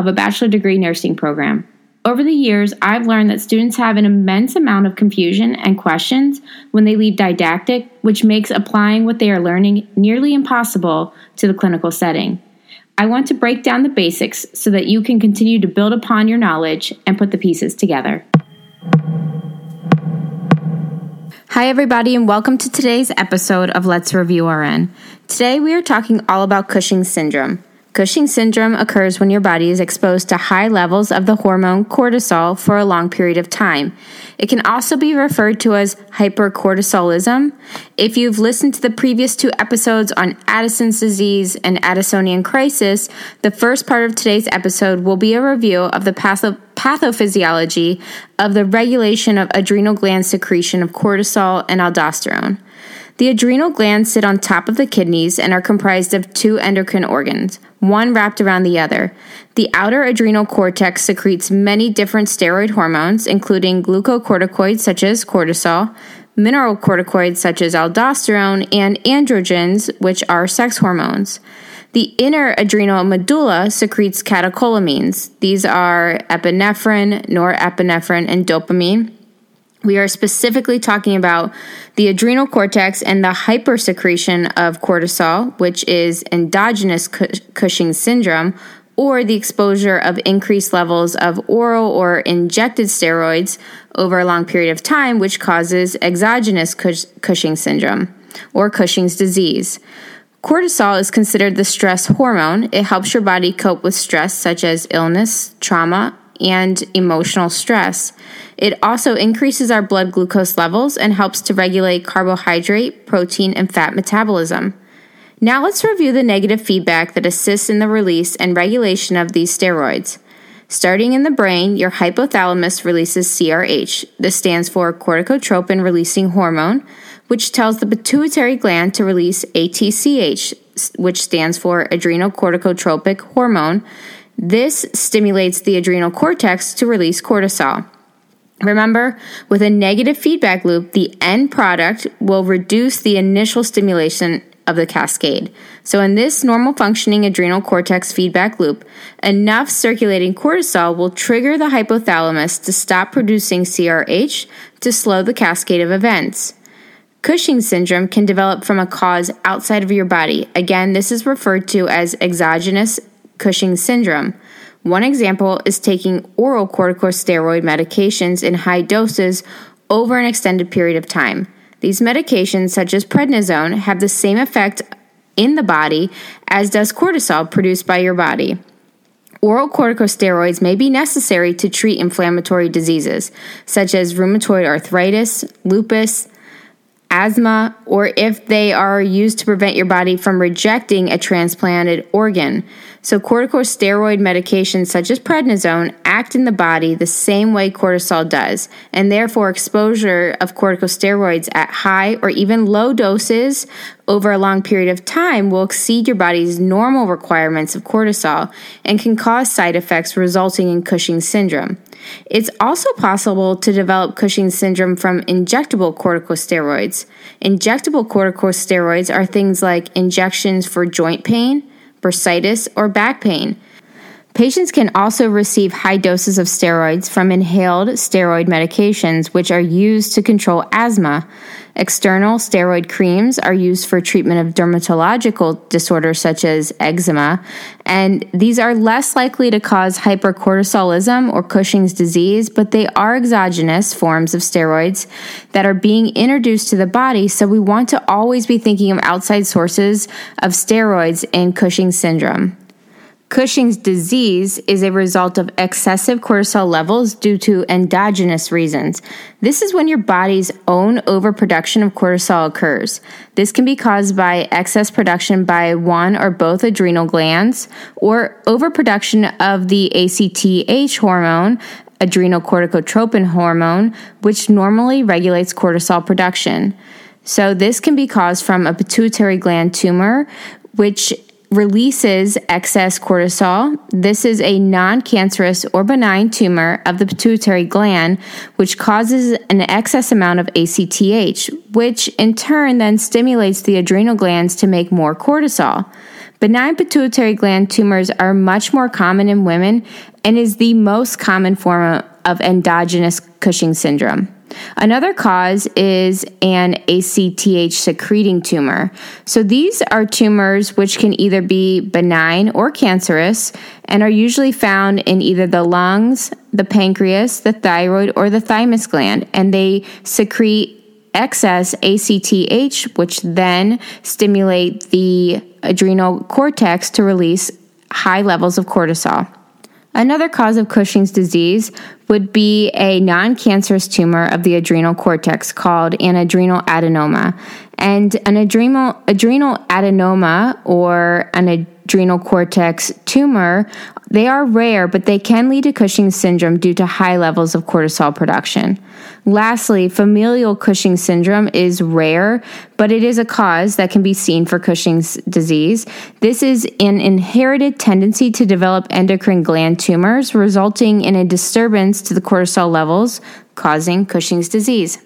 of a bachelor degree nursing program. Over the years, I've learned that students have an immense amount of confusion and questions when they leave didactic, which makes applying what they are learning nearly impossible to the clinical setting. I want to break down the basics so that you can continue to build upon your knowledge and put the pieces together. Hi, everybody, and welcome to today's episode of Let's Review RN. Today, we are talking all about Cushing's syndrome. Cushing syndrome occurs when your body is exposed to high levels of the hormone cortisol for a long period of time. It can also be referred to as hypercortisolism. If you've listened to the previous two episodes on Addison's disease and Addisonian crisis, the first part of today's episode will be a review of the patho- pathophysiology of the regulation of adrenal gland secretion of cortisol and aldosterone. The adrenal glands sit on top of the kidneys and are comprised of two endocrine organs, one wrapped around the other. The outer adrenal cortex secretes many different steroid hormones, including glucocorticoids such as cortisol, mineralocorticoids such as aldosterone, and androgens, which are sex hormones. The inner adrenal medulla secretes catecholamines. These are epinephrine, norepinephrine, and dopamine. We are specifically talking about the adrenal cortex and the hypersecretion of cortisol, which is endogenous Cushing syndrome, or the exposure of increased levels of oral or injected steroids over a long period of time, which causes exogenous Cushing syndrome or Cushing's disease. Cortisol is considered the stress hormone. It helps your body cope with stress such as illness, trauma, and emotional stress. It also increases our blood glucose levels and helps to regulate carbohydrate, protein, and fat metabolism. Now let's review the negative feedback that assists in the release and regulation of these steroids. Starting in the brain, your hypothalamus releases CRH. This stands for corticotropin releasing hormone, which tells the pituitary gland to release ATCH, which stands for adrenocorticotropic hormone, this stimulates the adrenal cortex to release cortisol. Remember, with a negative feedback loop, the end product will reduce the initial stimulation of the cascade. So, in this normal functioning adrenal cortex feedback loop, enough circulating cortisol will trigger the hypothalamus to stop producing CRH to slow the cascade of events. Cushing syndrome can develop from a cause outside of your body. Again, this is referred to as exogenous Cushing syndrome. One example is taking oral corticosteroid medications in high doses over an extended period of time. These medications, such as prednisone, have the same effect in the body as does cortisol produced by your body. Oral corticosteroids may be necessary to treat inflammatory diseases, such as rheumatoid arthritis, lupus, asthma, or if they are used to prevent your body from rejecting a transplanted organ. So, corticosteroid medications such as prednisone act in the body the same way cortisol does, and therefore, exposure of corticosteroids at high or even low doses over a long period of time will exceed your body's normal requirements of cortisol and can cause side effects resulting in Cushing's syndrome. It's also possible to develop Cushing's syndrome from injectable corticosteroids. Injectable corticosteroids are things like injections for joint pain bursitis, or back pain. Patients can also receive high doses of steroids from inhaled steroid medications, which are used to control asthma. External steroid creams are used for treatment of dermatological disorders such as eczema, and these are less likely to cause hypercortisolism or Cushing's disease, but they are exogenous forms of steroids that are being introduced to the body, so we want to always be thinking of outside sources of steroids in Cushing's syndrome. Cushing's disease is a result of excessive cortisol levels due to endogenous reasons. This is when your body's own overproduction of cortisol occurs. This can be caused by excess production by one or both adrenal glands or overproduction of the ACTH hormone, adrenal corticotropin hormone, which normally regulates cortisol production. So, this can be caused from a pituitary gland tumor, which releases excess cortisol. This is a non cancerous or benign tumor of the pituitary gland, which causes an excess amount of ACTH, which in turn then stimulates the adrenal glands to make more cortisol. Benign pituitary gland tumors are much more common in women and is the most common form of endogenous Cushing syndrome. Another cause is an ACTH secreting tumor. So these are tumors which can either be benign or cancerous and are usually found in either the lungs, the pancreas, the thyroid, or the thymus gland, and they secrete excess ACTH, which then stimulate the adrenal cortex to release high levels of cortisol. Another cause of Cushing's disease would be a non cancerous tumor of the adrenal cortex called an adrenal adenoma. And an adrenal, adrenal adenoma or an adrenal cortex tumor, they are rare, but they can lead to Cushing's syndrome due to high levels of cortisol production. Lastly, familial Cushing syndrome is rare, but it is a cause that can be seen for Cushing's disease. This is an inherited tendency to develop endocrine gland tumors, resulting in a disturbance to the cortisol levels, causing Cushing's disease.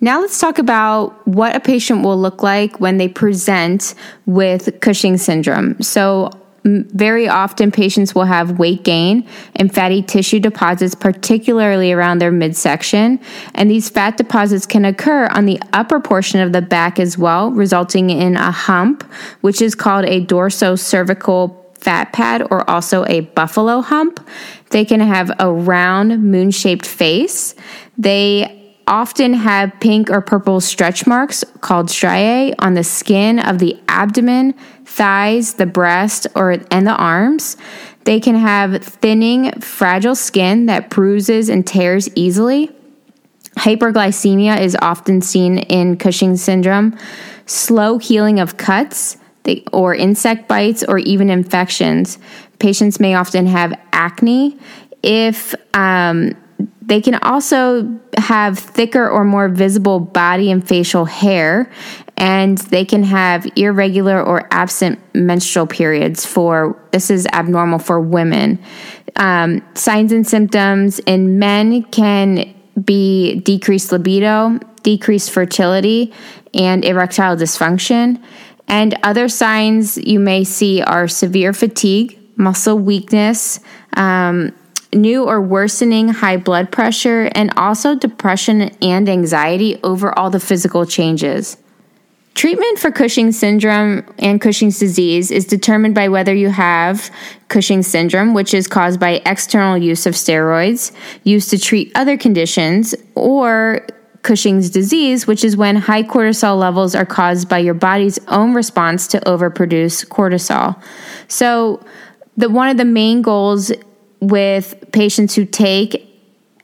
Now let's talk about what a patient will look like when they present with Cushing syndrome. So very often patients will have weight gain and fatty tissue deposits, particularly around their midsection. And these fat deposits can occur on the upper portion of the back as well, resulting in a hump, which is called a dorsocervical fat pad or also a buffalo hump. They can have a round moon shaped face. They often have pink or purple stretch marks called striae on the skin of the abdomen, thighs, the breast, or and the arms. They can have thinning, fragile skin that bruises and tears easily. Hyperglycemia is often seen in Cushing syndrome. Slow healing of cuts or insect bites or even infections. Patients may often have acne. If um, they can also have thicker or more visible body and facial hair, and they can have irregular or absent menstrual periods. For this is abnormal for women. Um, signs and symptoms in men can be decreased libido, decreased fertility, and erectile dysfunction. And other signs you may see are severe fatigue, muscle weakness. Um, new or worsening high blood pressure, and also depression and anxiety over all the physical changes. Treatment for Cushing's syndrome and Cushing's disease is determined by whether you have Cushing's syndrome, which is caused by external use of steroids used to treat other conditions, or Cushing's disease, which is when high cortisol levels are caused by your body's own response to overproduce cortisol. So, the one of the main goals with patients who take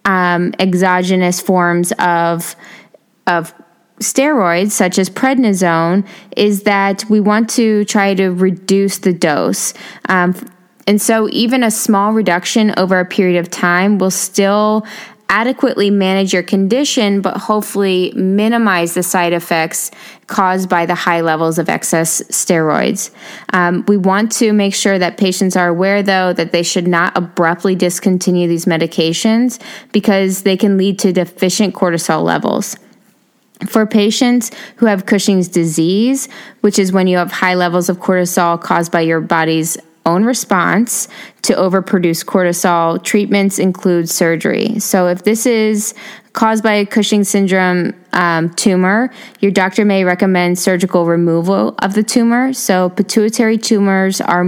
um, exogenous forms of of steroids such as prednisone is that we want to try to reduce the dose. Um, and so even a small reduction over a period of time will still adequately manage your condition, but hopefully minimize the side effects caused by the high levels of excess steroids. Um, we want to make sure that patients are aware, though, that they should not abruptly discontinue these medications because they can lead to deficient cortisol levels. For patients who have Cushing's disease, which is when you have high levels of cortisol caused by your body's own response to overproduce cortisol. Treatments include surgery. So, if this is caused by a Cushing syndrome um, tumor, your doctor may recommend surgical removal of the tumor. So, pituitary tumors are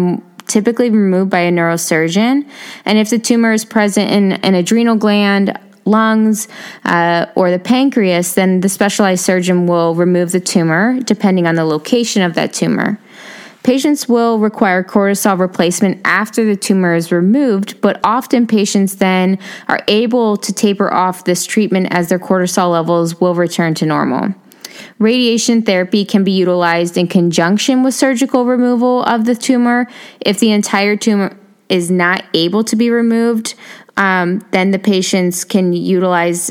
typically removed by a neurosurgeon. And if the tumor is present in an adrenal gland, lungs, uh, or the pancreas, then the specialized surgeon will remove the tumor depending on the location of that tumor. Patients will require cortisol replacement after the tumor is removed, but often patients then are able to taper off this treatment as their cortisol levels will return to normal. Radiation therapy can be utilized in conjunction with surgical removal of the tumor. If the entire tumor is not able to be removed, um, then the patients can utilize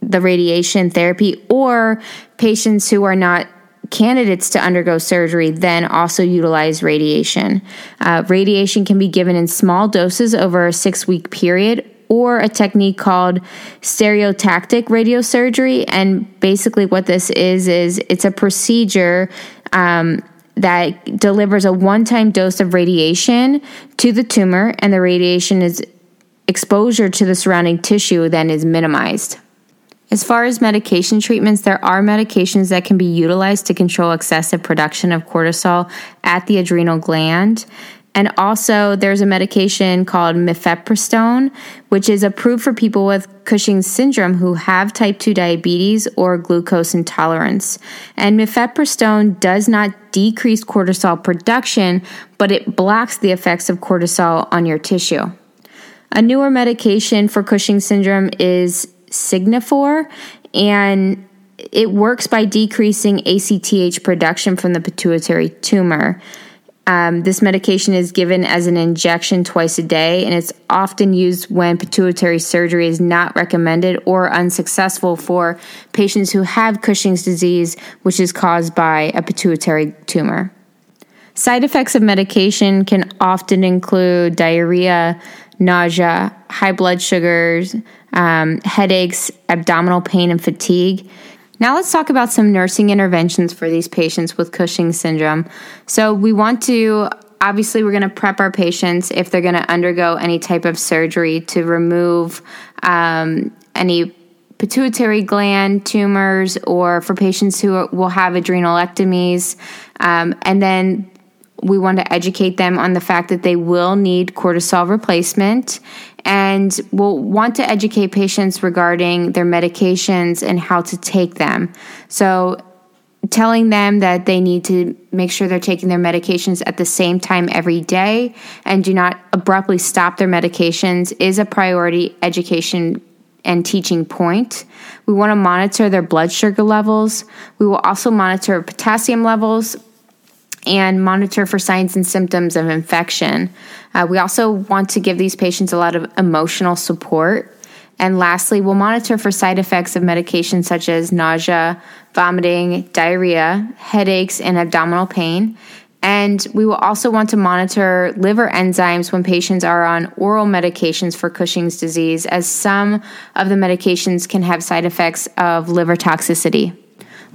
the radiation therapy, or patients who are not candidates to undergo surgery then also utilize radiation. Uh, radiation can be given in small doses over a six week period or a technique called stereotactic radiosurgery. And basically, what this is, is it's a procedure. Um, that delivers a one time dose of radiation to the tumor, and the radiation is exposure to the surrounding tissue then is minimized. As far as medication treatments, there are medications that can be utilized to control excessive production of cortisol at the adrenal gland. And also, there's a medication called mifepristone, which is approved for people with Cushing's syndrome who have type 2 diabetes or glucose intolerance. And mifepristone does not decrease cortisol production, but it blocks the effects of cortisol on your tissue. A newer medication for Cushing's syndrome is Signifor, and it works by decreasing ACTH production from the pituitary tumor. Um, this medication is given as an injection twice a day, and it's often used when pituitary surgery is not recommended or unsuccessful for patients who have Cushing's disease, which is caused by a pituitary tumor. Side effects of medication can often include diarrhea, nausea, high blood sugars, um, headaches, abdominal pain, and fatigue. Now, let's talk about some nursing interventions for these patients with Cushing syndrome. So, we want to obviously, we're going to prep our patients if they're going to undergo any type of surgery to remove um, any pituitary gland tumors or for patients who will have adrenalectomies. Um, and then we want to educate them on the fact that they will need cortisol replacement and we'll want to educate patients regarding their medications and how to take them. So, telling them that they need to make sure they're taking their medications at the same time every day and do not abruptly stop their medications is a priority education and teaching point. We want to monitor their blood sugar levels. We will also monitor potassium levels, and monitor for signs and symptoms of infection. Uh, we also want to give these patients a lot of emotional support. And lastly, we'll monitor for side effects of medications such as nausea, vomiting, diarrhea, headaches, and abdominal pain. And we will also want to monitor liver enzymes when patients are on oral medications for Cushing's disease, as some of the medications can have side effects of liver toxicity.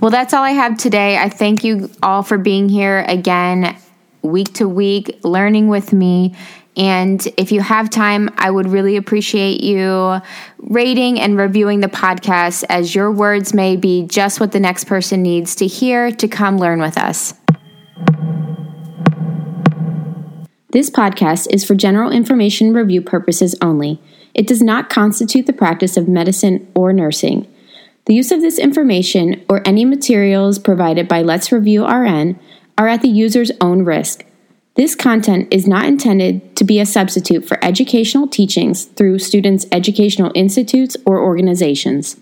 Well, that's all I have today. I thank you all for being here again, week to week, learning with me. And if you have time, I would really appreciate you rating and reviewing the podcast, as your words may be just what the next person needs to hear to come learn with us. This podcast is for general information review purposes only. It does not constitute the practice of medicine or nursing. The use of this information or any materials provided by Let's Review RN are at the user's own risk. This content is not intended to be a substitute for educational teachings through students' educational institutes or organizations.